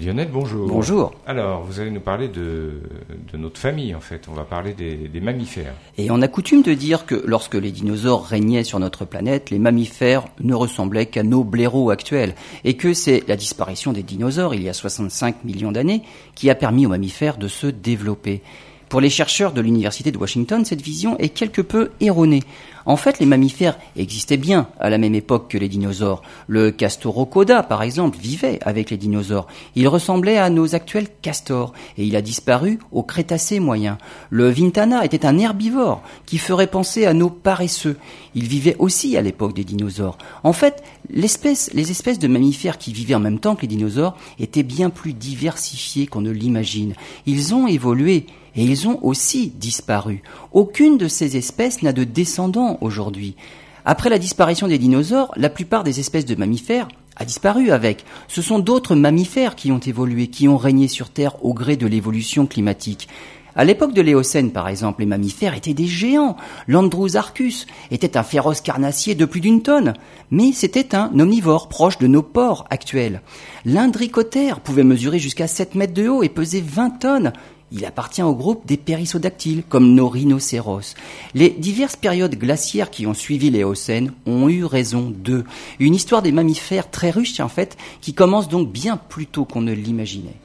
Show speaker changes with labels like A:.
A: Lionel, bonjour.
B: Bonjour.
A: Alors, vous allez nous parler de, de notre famille, en fait. On va parler des, des, mammifères.
B: Et on a coutume de dire que lorsque les dinosaures régnaient sur notre planète, les mammifères ne ressemblaient qu'à nos blaireaux actuels. Et que c'est la disparition des dinosaures, il y a 65 millions d'années, qui a permis aux mammifères de se développer. Pour les chercheurs de l'Université de Washington, cette vision est quelque peu erronée. En fait, les mammifères existaient bien à la même époque que les dinosaures. Le Castorocoda, par exemple, vivait avec les dinosaures. Il ressemblait à nos actuels castors et il a disparu au Crétacé moyen. Le Vintana était un herbivore qui ferait penser à nos paresseux. Il vivait aussi à l'époque des dinosaures. En fait, l'espèce, les espèces de mammifères qui vivaient en même temps que les dinosaures étaient bien plus diversifiées qu'on ne l'imagine. Ils ont évolué et ils ont aussi disparu. Aucune de ces espèces n'a de descendants aujourd'hui. Après la disparition des dinosaures, la plupart des espèces de mammifères a disparu avec. Ce sont d'autres mammifères qui ont évolué, qui ont régné sur Terre au gré de l'évolution climatique. À l'époque de l'Éocène, par exemple, les mammifères étaient des géants. L'Andrewsarchus était un féroce carnassier de plus d'une tonne, mais c'était un omnivore proche de nos porcs actuels. L'Indricotère pouvait mesurer jusqu'à 7 mètres de haut et peser 20 tonnes. Il appartient au groupe des périssodactyles, comme nos rhinocéros. Les diverses périodes glaciaires qui ont suivi l'Éocène ont eu raison d'eux. Une histoire des mammifères très riche, en fait, qui commence donc bien plus tôt qu'on ne l'imaginait.